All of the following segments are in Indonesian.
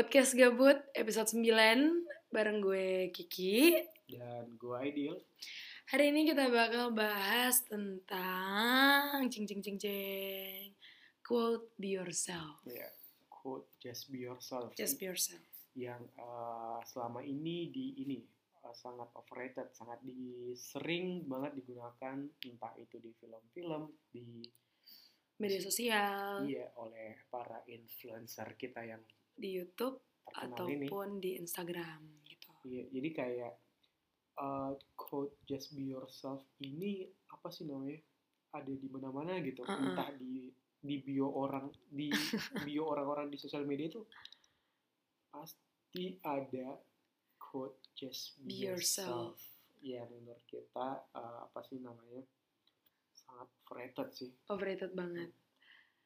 Podcast Gabut episode 9 bareng gue Kiki. dan gue Aidil Hari ini kita bakal bahas tentang cing cing cing cing quote be yourself. ya quote just be yourself Just be yourself. yang eh, selama ini di ini eh, sangat overrated sangat di sering banget digunakan entah itu di film-film di Media sosial, iya oleh para influencer kita yang di YouTube terkenal ini ataupun di Instagram gitu. iya jadi kayak eh, quote just be yourself ini apa sih namanya ada di mana-mana gitu Uh-uh. entah di di bio orang di bio orang-orang di sosial media itu pasti ada quote just Be be, yourself. yourself yang menurut kita eh, apa sih namanya sangat overrated sih Overrated banget.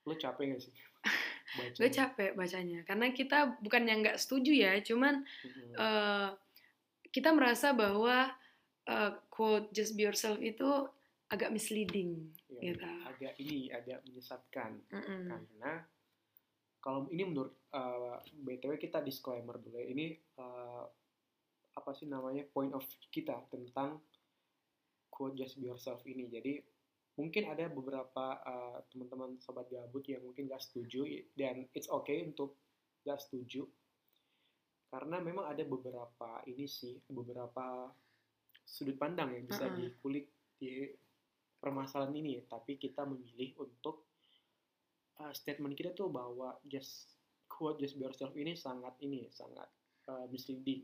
lo capek gak sih baca. Gue capek bacanya. Karena kita bukan yang nggak setuju ya, cuman eh, kita merasa bahwa eh, quote just be yourself itu agak misleading Ya, gitu. agak ini agak menyesatkan. Mm-mm. karena kalau ini menurut uh, btw kita disclaimer dulu ya. Ini uh, apa sih namanya point of kita tentang quote just be yourself ini. Jadi mungkin ada beberapa uh, teman-teman sobat gabut yang mungkin gak setuju dan it's okay untuk gak setuju. Karena memang ada beberapa ini sih beberapa sudut pandang yang bisa Mm-mm. dikulik di permasalahan ini. Tapi kita memilih untuk uh, statement kita tuh bahwa just quote just be yourself ini sangat ini sangat uh, misleading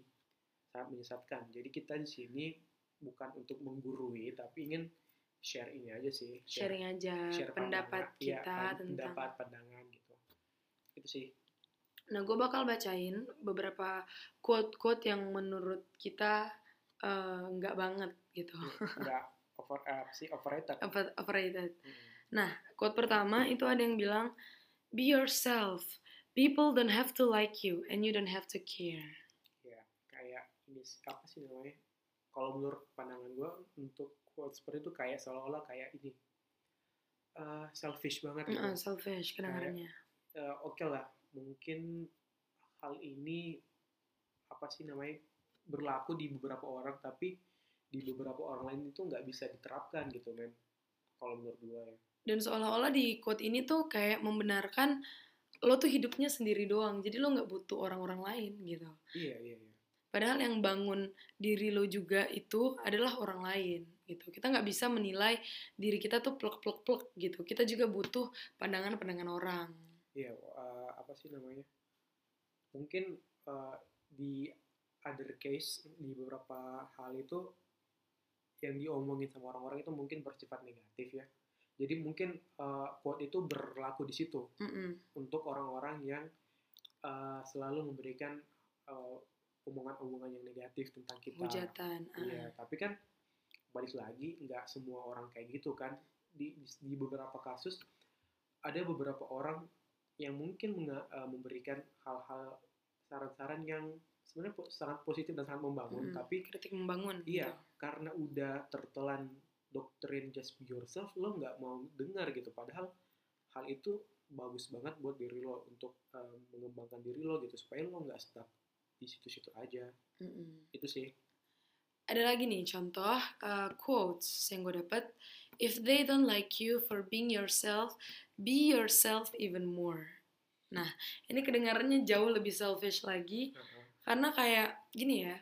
sangat menyesatkan. Jadi kita di sini bukan untuk menggurui tapi ingin share ini aja sih sharing aja share pendapat pandangan. Iya, kita pan- tentang pendapat pandangan gitu itu sih Nah, gue bakal bacain beberapa quote-quote yang menurut kita eh, nggak banget gitu. nggak over uh, sih overrated Over- Overrated. Hmm. Quote pertama itu ada yang bilang, Be yourself. People don't have to like you and you don't have to care. ya kayak ini apa sih namanya kalau menurut pandangan gue untuk quote seperti itu kayak seolah-olah kayak ini uh, selfish banget gitu. Selfish kedengarannya. Eh, oke lah mungkin hal ini apa sih namanya berlaku di beberapa orang tapi di beberapa orang lain itu nggak bisa diterapkan gitu men kalau menurut gue ya Dan seolah-olah di quote ini tuh kayak membenarkan lo tuh hidupnya sendiri doang. Jadi lo nggak butuh orang-orang lain gitu. iya iya iya Padahal yang bangun diri lo juga itu adalah orang lain gitu. Kita nggak bisa menilai diri kita tuh plek-plek-plek gitu. Kita juga butuh pandangan-pandangan orang. iya eh, apa sih namanya mungkin eh, di other case di beberapa hal itu yang diomongin sama orang-orang itu mungkin bersifat negatif ya jadi mungkin eh, quote itu berlaku di situ Mm-mm. untuk orang-orang yang uh, selalu memberikan uh, omongan-omongan yang negatif tentang kita. Hujatan. ah. Iya, tapi kan balik lagi nggak semua orang kayak gitu kan. Di, di- di beberapa kasus ada beberapa orang yang mungkin menga- uh, memberikan hal-hal saran-saran yang sebenarnya po- sangat positif dan sangat membangun, Mm-mm. tapi Kritik membangun. Iya. gitu. karena udah tertelan doktrin just be yourself, lo nggak mau dengar gitu. Padahal hal itu bagus banget buat diri lo untuk um, mengembangkan diri lo gitu supaya lo nggak stuck di situ-situ aja. Mm-mm. Itu sih. Ada lagi nih contoh uh, quotes yang gue dapet. If they don't like you for being yourself, be yourself even more. Nah, ini kedengarannya jauh lebih selfish lagi karena kayak gini ya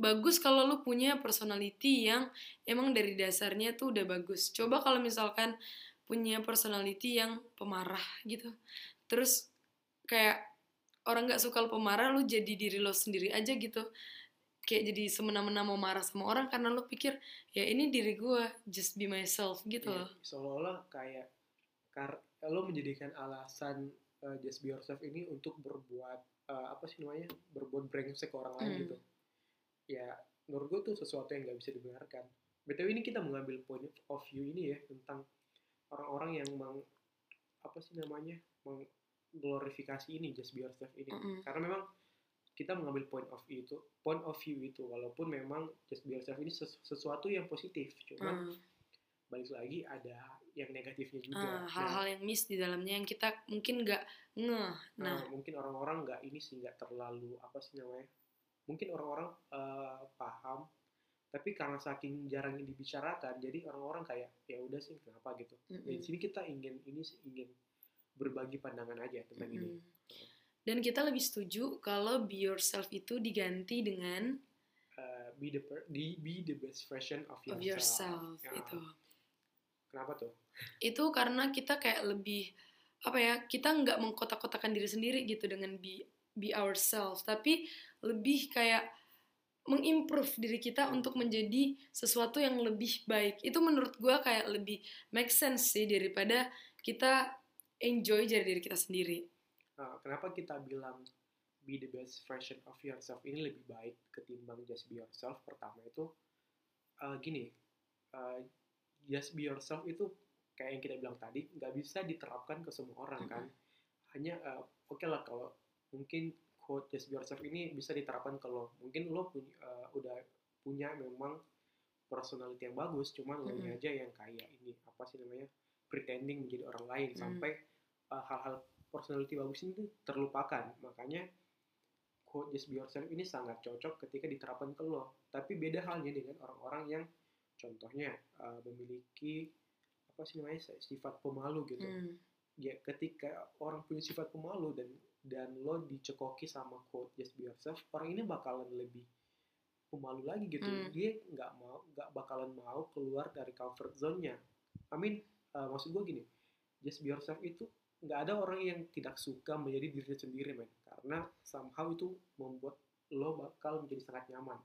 bagus kalau lu punya personality yang emang dari dasarnya tuh udah bagus coba kalau misalkan punya personality yang pemarah gitu terus kayak orang nggak suka lu pemarah lu jadi diri lo sendiri aja gitu kayak jadi semena-mena mau marah sama orang karena lu pikir ya ini diri gue just be myself gitu loh seolah-olah kayak kar lo menjadikan alasan uh, just be yourself ini untuk berbuat uh, apa sih namanya berbuat brengsek ke orang lain Hmm. gitu ya menurut gue tuh sesuatu yang nggak bisa dibenarkan btw ini kita mengambil point of view ini ya tentang orang-orang yang meng apa sih namanya mengglorifikasi ini just be yourself ini Mm-mm. karena memang kita mengambil point of view itu point of view itu walaupun memang just be yourself ini sesu- sesuatu yang positif cuma Hmm. balik lagi ada yang negatifnya juga Ah, Nah, hal-hal yang miss di dalamnya yang kita mungkin nggak ngeh. Nah, Nah, mungkin orang-orang nggak ini sih nggak terlalu apa sih namanya? Mungkin orang-orang eh, paham, tapi karena saking jarangnya dibicarakan, jadi orang-orang kayak ya udah sih kenapa gitu. mm-mm, Di sini kita ingin ini sih ingin berbagi pandangan aja tentang ini. Dan kita lebih setuju kalau be yourself itu diganti dengan Eh, be the per- be the best version of yourself. of yourself Ya. itu. Kenapa tuh? Itu karena kita kayak lebih apa ya? Kita nggak mengkotak-kotakan diri sendiri gitu dengan be be ourselves, tapi lebih kayak mengimprove diri kita untuk menjadi sesuatu yang lebih baik. Itu menurut gua kayak lebih make sense sih daripada kita enjoy jadi diri kita sendiri. Eh, kenapa kita bilang be the best version of yourself ini lebih baik ketimbang just be yourself? Pertama itu eh, gini, eh, just be yourself itu kayak yang kita bilang tadi nggak bisa diterapkan ke semua orang kan. Hanya eh, oke lah kalau mungkin quote just be yourself ini bisa diterapkan kalau mungkin lo punya eh, udah punya memang personality yang bagus, cuman lo Mm-mm. aja yang kayak ini apa sih namanya pretending menjadi orang lain Mm. sampai hal-hal personality bagus ini tuh terlupakan. Makanya quote just be yourself ini sangat cocok ketika diterapkan ke lo. Tapi beda halnya dengan orang-orang yang contohnya eh, memiliki apa sih namanya sifat pemalu gitu. Hmm. Ya ketika orang punya sifat pemalu dan dan lo dicekoki sama quote just be yourself, orang ini bakalan lebih pemalu lagi gitu. Hmm. Dia nggak mau nggak bakalan mau keluar dari comfort zone-nya. I mean, eh, maksud gue gini, just be yourself itu nggak ada orang yang tidak suka menjadi dirinya sendiri men. Karena somehow itu membuat lo bakal menjadi sangat nyaman.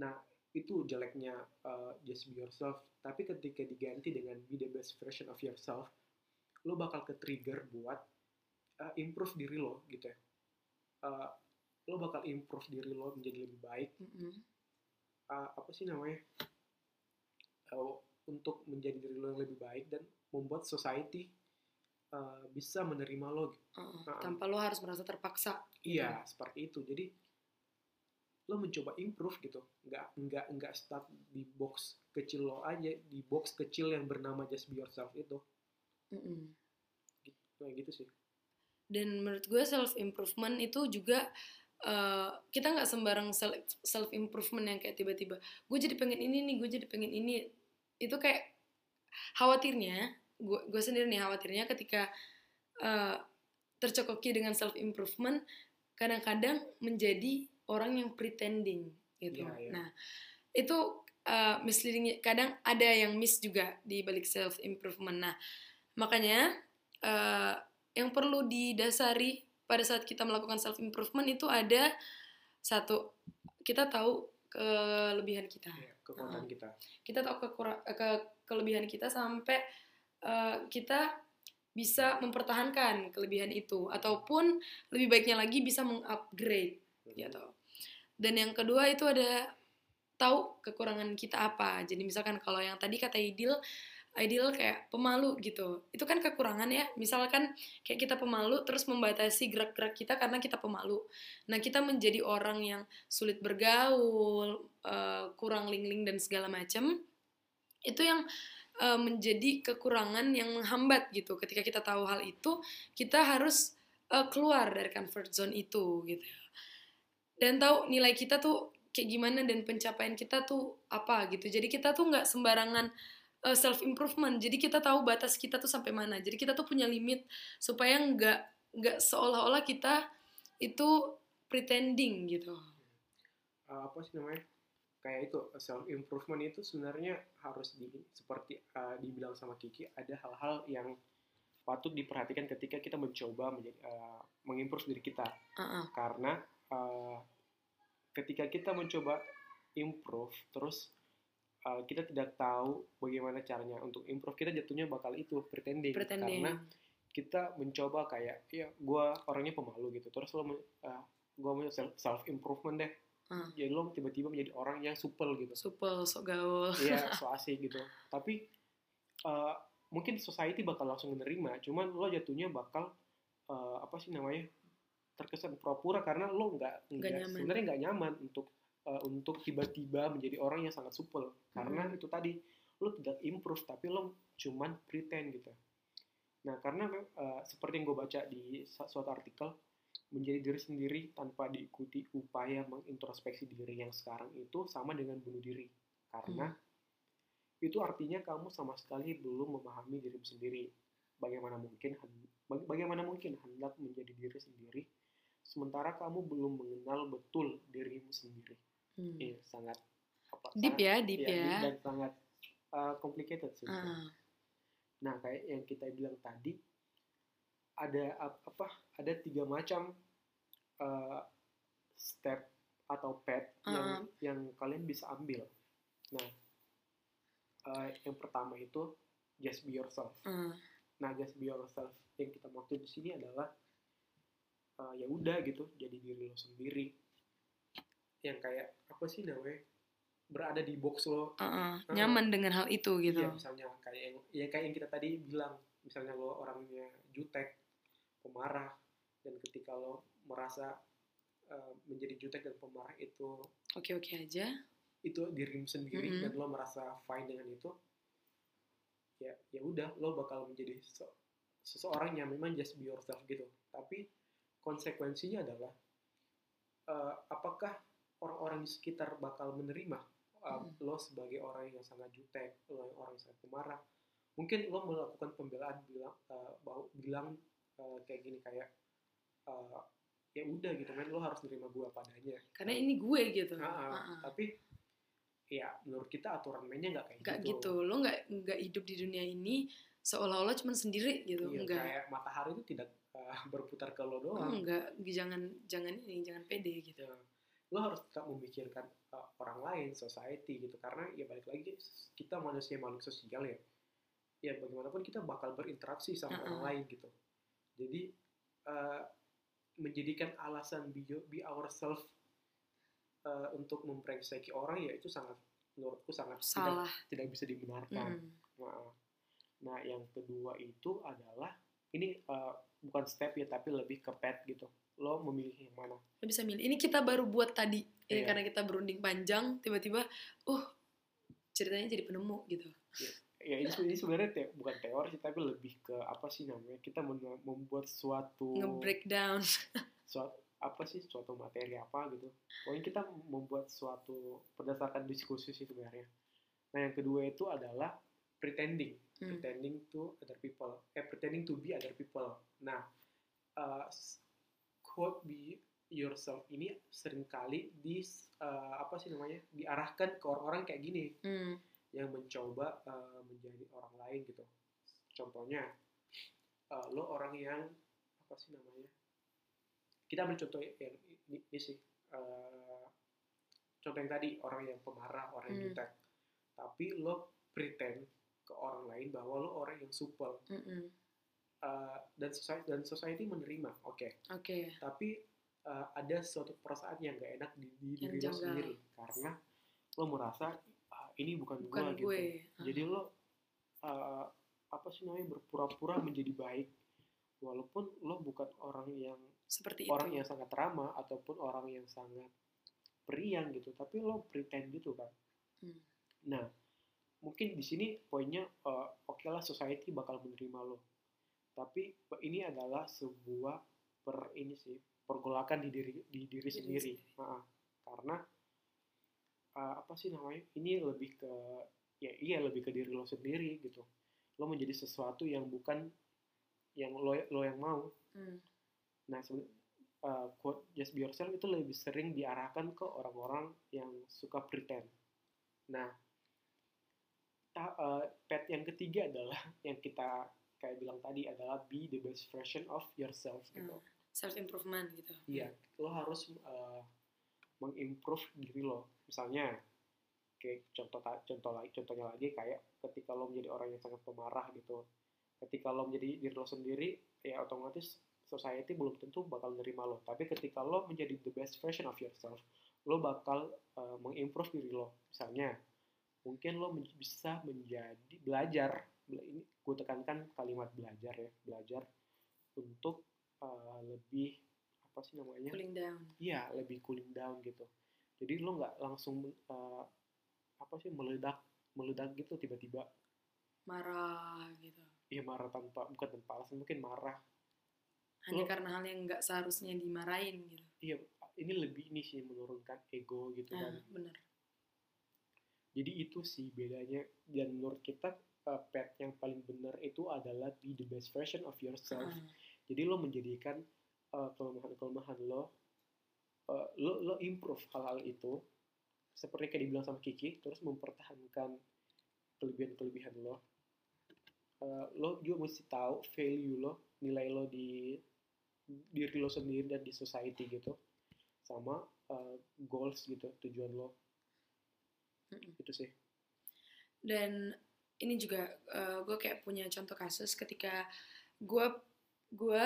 Nah itu jeleknya uh, just be yourself. Tapi ketika diganti dengan be the best version of yourself lo bakal ke trigger buat uh, improve diri lo gitu ya. Uh, lo bakal improve diri lo menjadi lebih baik. Mm-mm. uh, apa sih namanya? Uh, untuk menjadi diri lo yang lebih baik dan membuat society uh, bisa menerima lo Uh, Nah. tanpa lo harus merasa terpaksa. Iya, seperti itu. Jadi lo mencoba improve gitu, nggak nggak nggak stuck di box kecil lo aja, di box kecil yang bernama just be yourself itu, Mm-mm. kayak gitu sih. Dan menurut gue self improvement itu juga eh, kita nggak sembarang self self improvement yang kayak tiba-tiba gue jadi pengen ini nih, gue jadi pengen ini. Itu kayak khawatirnya, gue gue sendiri nih khawatirnya ketika eh, tercekoki dengan self improvement kadang-kadang menjadi orang yang pretending gitu. Iya, iya. Nah, itu uh, misleading kadang ada yang miss juga di balik self improvement. Nah, makanya uh, yang perlu didasari pada saat kita melakukan self improvement itu ada satu kita tahu kelebihan kita. Ya, kekuatan kita. Kita tahu kekura- ke kelebihan kita sampai uh, kita bisa mempertahankan kelebihan itu ataupun lebih baiknya lagi bisa mengupgrade gitu. Dan yang kedua itu ada tahu kekurangan kita apa. Jadi misalkan kalau yang tadi kata Idil, Idil kayak pemalu gitu. Itu kan kekurangan ya. Misalkan kayak kita pemalu terus membatasi gerak-gerak kita karena kita pemalu. Nah, kita menjadi orang yang sulit bergaul, eh, kurang ling-ling dan segala macam. Itu yang eh, menjadi kekurangan yang menghambat gitu. Ketika kita tahu hal itu, kita harus eh, keluar dari comfort zone itu gitu. Dan tahu nilai kita tuh kayak gimana dan pencapaian kita tuh apa gitu. Jadi kita tuh nggak sembarangan self improvement jadi kita tahu batas kita tuh sampai mana. Jadi kita tuh punya limit supaya nggak nggak seolah-olah kita itu pretending gitu. Uh, apa sih namanya? Kayak itu self improvement itu sebenarnya harus di seperti uh, dibilang sama Kiki ada hal-hal yang patut diperhatikan ketika kita mencoba menjadi uh, mengimprove diri kita. Uh-uh. karena uh, ketika kita mencoba improve terus uh, kita tidak tahu bagaimana caranya untuk improve kita jatuhnya bakal itu pretending, pretending karena kita mencoba kayak ya gue orangnya pemalu gitu terus lo uh, gue mau self improvement deh Hmm. jadi lo tiba-tiba menjadi orang yang supel gitu supel sok gaul Iya, so asik gitu. Tapi uh, mungkin society bakal langsung menerima, cuman lo jatuhnya bakal uh, apa sih namanya terkesan pura-pura karena lo nggak sebenarnya nggak nyaman untuk uh, untuk tiba-tiba menjadi orang yang sangat supel karena Hmm. itu tadi lo tidak improve tapi lo cuman pretend gitu nah karena uh, seperti yang gue baca di suatu artikel menjadi diri sendiri tanpa diikuti upaya mengintrospeksi diri yang sekarang itu sama dengan bunuh diri karena hmm. itu artinya kamu sama sekali belum memahami diri sendiri bagaimana mungkin bagaimana mungkin hendak menjadi diri sendiri sementara kamu belum mengenal betul dirimu sendiri hmm. ini sangat apa deep sangat, ya deep ya, ya. dan sangat uh, complicated sih uh. nah kayak yang kita bilang tadi ada apa ada tiga macam uh, step atau path uh. yang yang kalian bisa ambil. Nah uh, yang pertama itu just be yourself. Uh. nah just be yourself. Yang kita maksud di sini adalah uh, ya udah gitu jadi diri lo sendiri. Yang kayak apa sih namanya berada di box lo. Uh -uh. nyaman uh, dengan hal itu gitu. Iya, misalnya kayak yang ya kayak yang kita tadi bilang. Misalnya lo orangnya jutek pemarah dan ketika lo merasa uh, menjadi jutek dan pemarah itu oke-oke aja itu dirimu sendiri mm -hmm. dan lo merasa fine dengan itu ya ya udah lo bakal menjadi so, seseorang yang memang just be yourself gitu tapi konsekuensinya adalah uh, apakah orang-orang di sekitar bakal menerima uh, hmm. lo sebagai orang yang sangat jutek lo yang orang yang sangat pemarah mungkin lo melakukan pembelaan bilang uh, bahwa bilang uh, kayak gini kayak uh, ya udah gitu kan lo harus nerima gue padanya karena ini gue gitu. Nah, uh -uh. tapi ya menurut kita aturan mainnya nggak kayak gak gitu. gitu. Lo nggak nggak hidup di dunia ini seolah-olah cuma sendiri gitu. Iya, enggak kayak matahari itu tidak uh, berputar ke lo doang. Enggak jangan jangan ini jangan pede gitu. Ya. lo harus tetap memikirkan uh, orang lain society gitu. Karena ya balik lagi kita manusia makhluk sosial ya. Ya bagaimanapun kita bakal berinteraksi sama uh -uh. orang lain gitu jadi uh, menjadikan alasan be, be ourselves uh, untuk memprengseki orang ya itu sangat menurutku sangat Salah. tidak tidak bisa dibenarkan. Mm. Nah, nah yang kedua itu adalah ini uh, bukan step ya tapi lebih ke pet gitu. Lo memilih yang mana? Lo bisa milih. Ini kita baru buat tadi yeah. karena kita berunding panjang tiba-tiba uh ceritanya jadi penemu gitu. Yeah ya ini, ini sebenarnya te bukan teori sih tapi lebih ke apa sih namanya kita membuat suatu nge-breakdown. Suatu apa sih suatu materi apa gitu. Pokoknya kita membuat suatu berdasarkan diskusi sih sebenarnya. Nah yang kedua itu adalah pretending. Hmm. pretending to other people. Eh pretending to be other people. Nah uh, quote be yourself ini sering kali di uh, apa sih namanya diarahkan ke orang-orang kayak gini. Hmm yang mencoba uh, menjadi orang lain gitu contohnya uh, lo orang yang apa sih namanya kita ambil contoh yang ini, ini sih uh, contoh yang tadi orang yang pemarah orang yang hmm. jutek tapi lo pretend ke orang lain bahwa lo orang yang supel mm -mm. uh, dan society dan society menerima oke okay. oke okay. tapi uh, ada suatu perasaan yang gak enak di, di diri lo sendiri karena lo merasa ini bukan, bukan gue, gue. gitu. Jadi lo uh, apa sih namanya berpura-pura menjadi baik walaupun lo bukan orang yang seperti orang itu. yang sangat ramah ataupun orang yang sangat periang gitu, tapi lo pretend gitu kan. Hmm. Nah, mungkin di sini poinnya uh, oke okay lah society bakal menerima lo. Tapi ini adalah sebuah per ini sih pergolakan di diri di diri, diri sendiri. sendiri. Nah, karena uh, apa sih namanya ini lebih ke ya iya lebih ke diri lo sendiri gitu. Lo menjadi sesuatu yang bukan yang lo lo yang mau. Hmm. nah uh, quote just be yourself itu lebih sering diarahkan ke orang-orang yang suka pretend. Nah ta, uh, pet yang ketiga adalah yang kita kayak bilang tadi adalah be the best version of yourself gitu. Hmm. self improvement gitu. Iya lo harus uh, mengimprove diri lo misalnya kayak contoh contoh lagi contohnya lagi kayak ketika lo menjadi orang yang sangat pemarah gitu. Ketika lo menjadi diri lo sendiri ya otomatis society belum tentu bakal nerima lo. Tapi ketika lo menjadi the best version of yourself lo bakal uh, mengimprove diri lo. Misalnya mungkin lo men bisa menjadi belajar ini gue tekankan kalimat belajar ya belajar untuk uh, lebih apa sih namanya? Cooling down. Iya lebih cooling down gitu jadi lo nggak langsung uh, apa sih meledak meledak gitu tiba-tiba. Marah gitu. Ya marah tanpa bukan tanpa alasan mungkin marah. Hanya Lo- karena hal yang nggak seharusnya dimarahin gitu. Iya ini lebih ini sih menurunkan ego gitu nah kan. bener. Jadi itu sih bedanya. Dan menurut kita uh, pet yang paling benar itu adalah be the best version of yourself. Ah, jadi lo menjadikan uh, kelemahan-kelemahan lo uh, lo lo improve hal-hal itu seperti kayak dibilang sama Kiki terus mempertahankan kelebihan-kelebihan lo. Uh, lo juga mesti tahu value lo nilai lo di diri lo sendiri dan di society gitu sama uh, goals gitu tujuan lo. Mm-mm. itu sih. Dan ini juga gue kayak punya contoh kasus ketika gue gue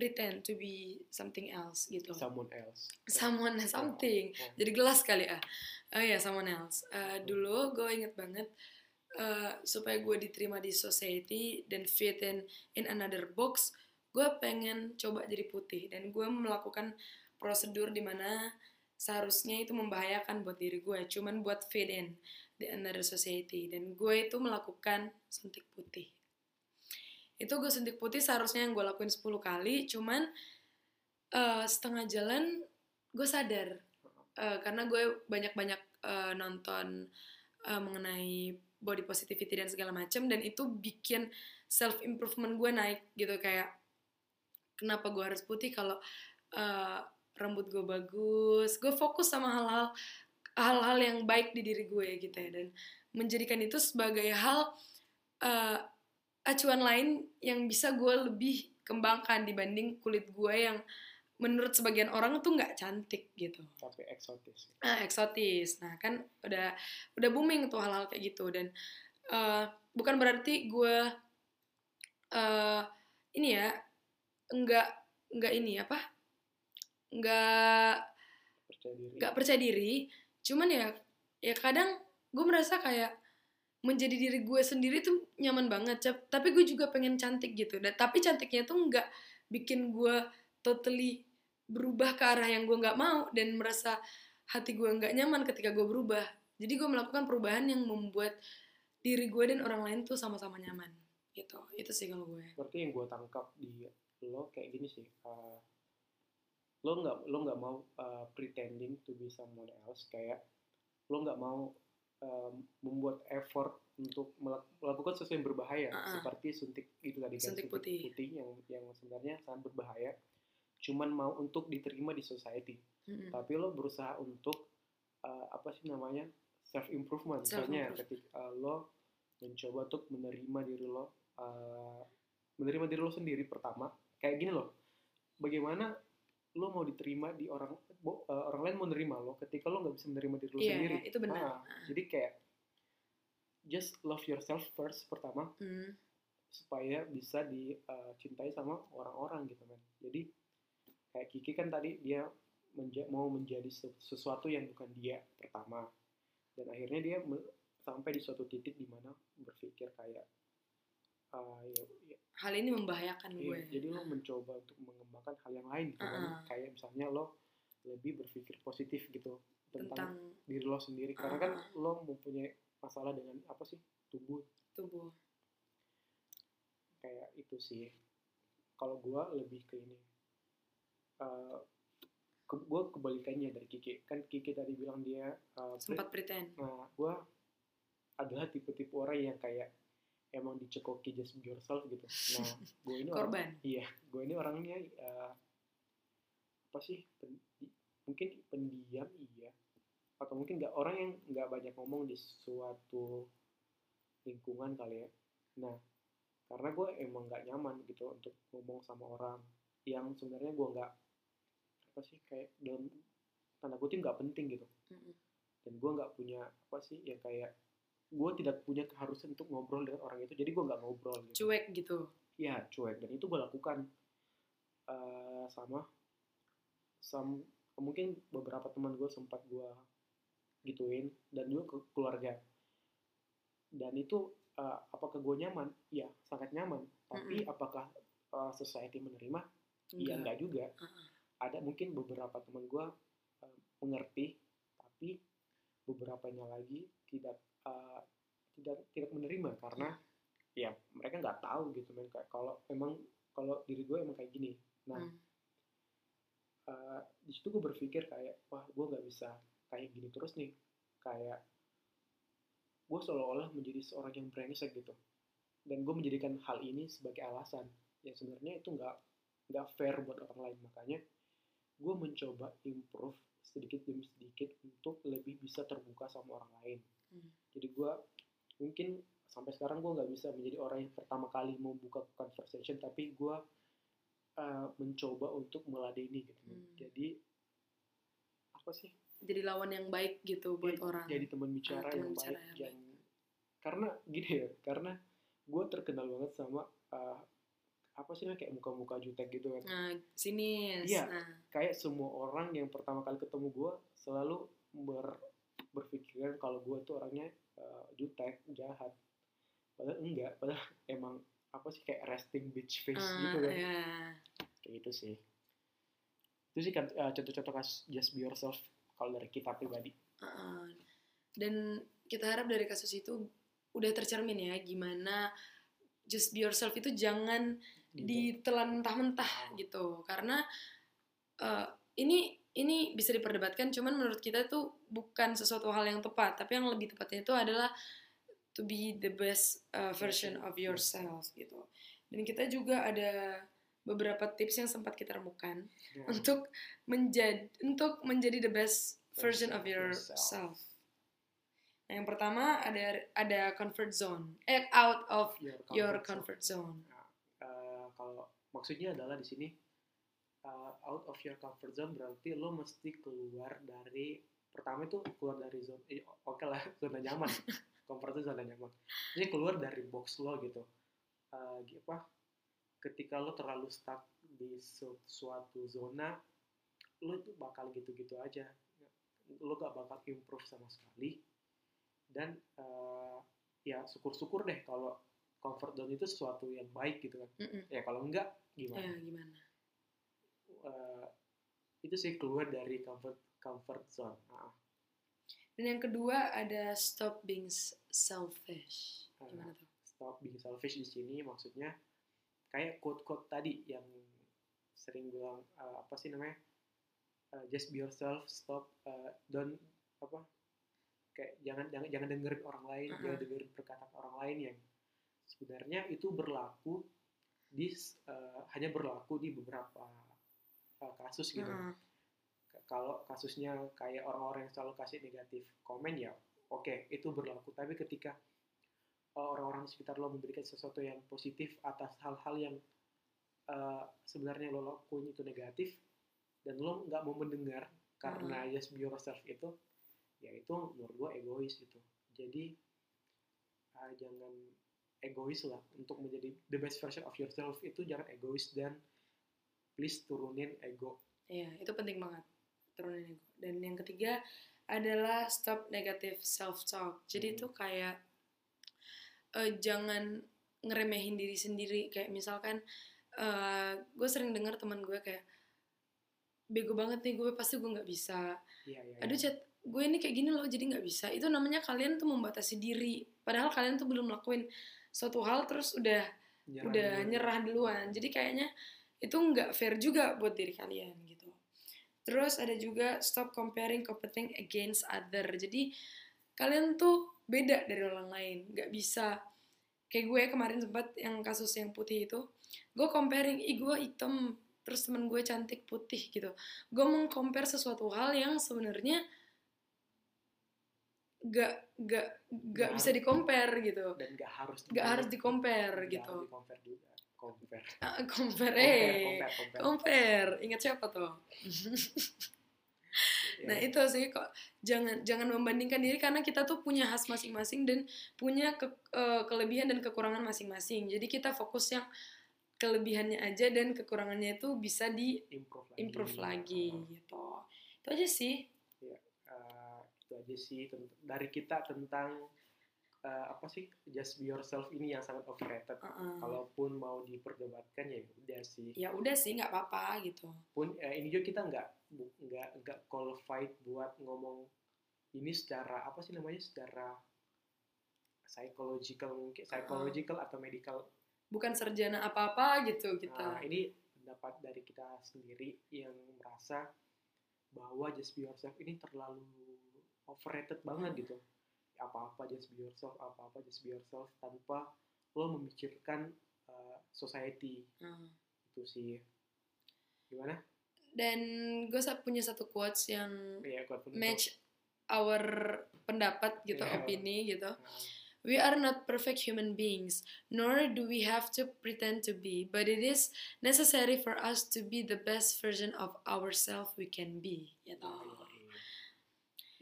pretend to be something else gitu. Someone else. Someone something. Oh, oh. jadi gelas kali ah oh ya someone else. Eh, dulu gue inget banget eh, supaya gue diterima di society dan fit in in another box gue pengen coba jadi putih. Dan gue melakukan prosedur di mana seharusnya itu membahayakan buat diri gue cuman buat fit in di another society. Dan gue itu melakukan suntik putih itu gue suntik putih seharusnya yang gue lakuin 10 kali cuman eh, setengah jalan gue sadar. Eh, karena gue banyak-banyak eh, nonton eh, mengenai body positivity dan segala macam dan itu bikin self improvement gue naik gitu kayak kenapa gue harus putih kalau eh, rambut gue bagus. Gue fokus sama hal-hal hal-hal yang baik di diri gue gitu ya dan menjadikan itu sebagai hal eh, acuan lain yang bisa gue lebih kembangkan dibanding kulit gue yang menurut sebagian orang tuh nggak cantik gitu. Tapi eksotis. Ah eksotis. Nah kan udah udah booming tuh hal-hal kayak gitu. Dan eh, bukan berarti gue eh ini ya nggak nggak ini apa nggak percaya diri. nggak percaya diri. Cuman ya ya kadang gue merasa kayak menjadi diri gue sendiri tuh nyaman banget tapi gue juga pengen cantik gitu. Dan tapi cantiknya tuh nggak bikin gue totally berubah ke arah yang gue nggak mau dan merasa hati gue nggak nyaman ketika gue berubah. Jadi gue melakukan perubahan yang membuat diri gue dan orang lain tuh sama-sama nyaman gitu. Itu sih kalau gue. Berarti yang gue tangkap di lo kayak gini sih uh, lo nggak lo nggak mau uh, pretending to be someone else. Kayak lo nggak mau um, membuat effort untuk melak- melakukan sesuatu yang berbahaya. Ah-ah. seperti suntik itu tadi kan Suntik putih. yang yang sebenarnya sangat berbahaya. Cuman mau untuk diterima di society. Mm-mm. tapi lo berusaha untuk uh, apa sih namanya self improvement misalnya ketika uh, lo mencoba untuk menerima diri lo uh, menerima diri lo sendiri pertama. Kayak gini loh. Bagaimana lo mau diterima di orang bo- uh, orang lain mau nerima lo ketika lo nggak bisa menerima diri lo Iya, sendiri itu benar. Ah, jadi kayak just love yourself first pertama Mm. supaya bisa dicintai sama orang-orang gitu kan jadi kayak Kiki kan tadi dia menja- mau menjadi se- sesuatu yang bukan dia pertama dan akhirnya dia sampai di suatu titik di mana berpikir kayak ah, ya, ya, hal ini membahayakan iya, gue. jadi lo mencoba untuk mengembangkan hal yang lain gitu kan. Ah. kayak misalnya lo lebih berpikir positif gitu tentang, tentang diri lo sendiri. Karena kan Ah. lo mempunyai masalah dengan apa sih tubuh. Tubuh. Kayak itu sih. Kalau gua lebih ke ini Eh ke, gue kebalikannya dari Kiki. Kan Kiki tadi bilang dia uh, sempat pretend. Nah gua adalah tipe-tipe orang yang kayak emang dicekoki just yourself gitu. Nah gue ini orang korban iya gue ini orangnya uh, apa sih pen- mungkin pendiam iya. Atau mungkin nggak orang yang nggak banyak ngomong di suatu lingkungan kali ya. Nah karena gue emang nggak nyaman gitu untuk ngomong sama orang yang sebenarnya gue nggak apa sih kayak dalam tanda kutip nggak penting gitu. Dan gue nggak punya apa sih yang kayak gue tidak punya keharusan untuk ngobrol dengan orang itu jadi gue nggak ngobrol gitu. Cuek gitu? Ya cuek dan itu gue lakukan. Eh, sama sam mungkin beberapa teman gue sempat gue gituin dan juga ke keluarga. Dan itu eh, apakah gue nyaman? Iya sangat nyaman. Tapi apakah eh, society menerima? Iya enggak. juga. Uh-uh. ada mungkin beberapa teman gue mengerti tapi beberapanya lagi tidak eh, tidak tidak menerima karena ya mereka nggak tahu gitu men. Kayak kalau emang kalau diri gue emang kayak gini. Nah Hmm. eh, di situ gue berpikir kayak wah gue nggak bisa kayak gini terus nih. Kayak gue seolah-olah menjadi seorang yang brengsek gitu. Dan gue menjadikan hal ini sebagai alasan. Yang sebenarnya itu nggak nggak fair buat orang lain. Makanya gue mencoba improve sedikit demi sedikit untuk lebih bisa terbuka sama orang lain Hmm. jadi gue mungkin sampai sekarang gue nggak bisa menjadi orang yang pertama kali membuka conversation tapi gue uh, mencoba untuk meladeni gitu Hmm. jadi apa sih jadi lawan yang baik gitu buat Jadi- orang jadi teman bicara Ah, yang bicara baik yang yang karena gini ya karena gue terkenal banget sama uh, apa sih kayak muka-muka jutek gitu kan nah sinis Iya. nah kayak semua orang yang pertama kali ketemu gue selalu ber, berpikiran kalau gue tuh orangnya uh, jutek jahat. Padahal enggak padahal emang apa sih kayak resting bitch face ah, gitu kan. ya. kayak gitu sih. Itu sih kan uh, contoh-contoh kasus just be yourself kalau dari kita pribadi. Ah, dan kita harap dari kasus itu udah tercermin ya gimana just be yourself itu jangan Gitu. ditelan mentah-mentah gitu. Karena eh, ini ini bisa diperdebatkan cuman menurut kita tuh bukan sesuatu hal yang tepat tapi yang lebih tepatnya itu adalah to be the best uh, version of yourself gitu dan kita juga ada beberapa tips yang sempat kita remukan Ya. untuk menjadi untuk menjadi the best version of yourself. Nah, yang pertama ada ada comfort zone, eh out of your comfort zone. Uh, kalau maksudnya adalah di sini uh, out of your comfort zone berarti lo mesti keluar dari pertama itu keluar dari zona eh, oke lah zona nyaman. Comfort zone zona nyaman. Jadi keluar dari box lo gitu. Uh, apa ketika lo terlalu stuck di su- suatu zona lo itu bakal gitu-gitu aja. Lo gak bakal improve sama sekali. Dan uh, ya syukur-syukur deh kalau comfort zone itu sesuatu yang baik gitu kan. Mm-mm. ya kalau enggak Ya, gimana Eh, itu sih keluar dari comfort comfort zone Ah, Dan yang kedua ada stop being s- selfish. Ah. Gimana tuh? stop being selfish di sini maksudnya kayak quote quote tadi yang sering bilang eh, apa sih namanya Eh, just be yourself stop eh, don't apa kayak jangan jangan jangan dengerin orang lain Uh-uh. jangan dengerin perkataan orang lain yang sebenarnya itu berlaku di eh, hanya berlaku di beberapa eh, kasus gitu. K- kalau kasusnya kayak orang-orang yang selalu kasih negatif komen ya oke itu berlaku. Tapi ketika uh, orang-orang di sekitar lo memberikan sesuatu yang positif atas hal-hal yang uh, sebenarnya lo lakuin itu negatif dan lo nggak mau mendengar karena just be yourself itu ya itu menurut gue egois gitu. Jadi uh, jangan egois lah untuk menjadi the best version of yourself itu jangan egois dan please turunin ego Iya, itu penting banget. Turunin ego. Dan yang ketiga adalah stop negative self talk. Jadi Hmm. itu kayak eh, jangan ngeremehin diri sendiri. Kayak misalkan eh gue sering dengar teman gue kayak bego banget nih gue pasti gue nggak bisa. Iya, iya, Aduh iya. chat gue ini kayak gini loh jadi nggak bisa. Itu namanya kalian tuh membatasi diri. Padahal kalian tuh belum lakuin suatu hal terus udah Nyerah udah nyerah duluan. Jadi kayaknya itu nggak fair juga buat diri kalian gitu. Terus ada juga stop comparing competing against other. Jadi kalian tuh beda dari orang lain, nggak bisa kayak gue kemarin sempat yang kasus yang putih itu, gue comparing, ih gue hitam, terus temen gue cantik putih gitu. Gue mengcompare sesuatu hal yang sebenarnya gak gak gak Nggak bisa compare gitu dan nggak harus gak harus di compare nggak gitu harus di compare juga compare Ah, compare compare eh compare, compare. compare ingat siapa tuh? Ya. nah itu sih kok jangan jangan membandingkan diri karena kita tuh punya khas masing-masing dan punya ke- eh, kelebihan dan kekurangan masing-masing. Jadi kita fokus yang kelebihannya aja dan kekurangannya itu bisa di improve lagi. improve lagi Oh, gitu. Itu aja sih. Eh, itu aja sih dari kita tentang eh, apa sih just be yourself ini yang sangat overrated. Heeh. kalaupun mau diperdebatkan ya udah sih. Ya udah sih nggak apa-apa gitu. Pun eh, ini juga kita nggak nggak nggak qualified buat ngomong ini secara apa sih namanya secara psychological mungkin psychological atau medical. Bukan sarjana apa-apa gitu kita. Nah, ini pendapat dari kita sendiri yang merasa bahwa just be yourself ini terlalu overrated banget gitu. Apa-apa just be yourself, apa-apa just be yourself tanpa lo memikirkan uh, society Hmm. itu sih. Gimana? dan gue punya satu quotes yang Ya, kuat pun match our pendapat gitu Iya. opini gitu Nah, We are not perfect human beings, nor do we have to pretend to be, but it is necessary for us to be the best version of ourselves we can be. Gitu.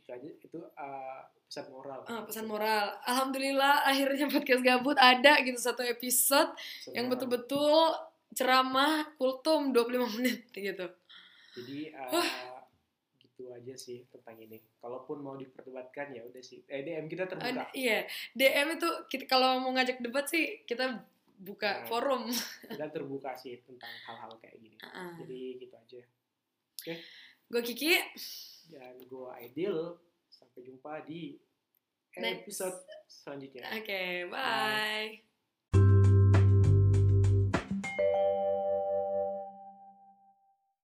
itu aja itu uh, pesan moral. Ah, pesan moral. Alhamdulillah akhirnya podcast gabut ada gitu satu episode Pesan yang betul-betul ceramah kultum 25 menit gitu. Jadi uh, gitu aja sih tentang ini. Kalaupun mau diperdebatkan ya udah sih. Eh, DM kita terbuka. Ad- iya, DM itu kita, kalau mau ngajak debat sih kita buka Nah. forum. Kita terbuka sih tentang hal-hal kayak gini. Ah. Jadi gitu aja. Gue Kiki, Dan gue Aidil. Sampai jumpa di episode selanjutnya. Oke, okay, bye. bye.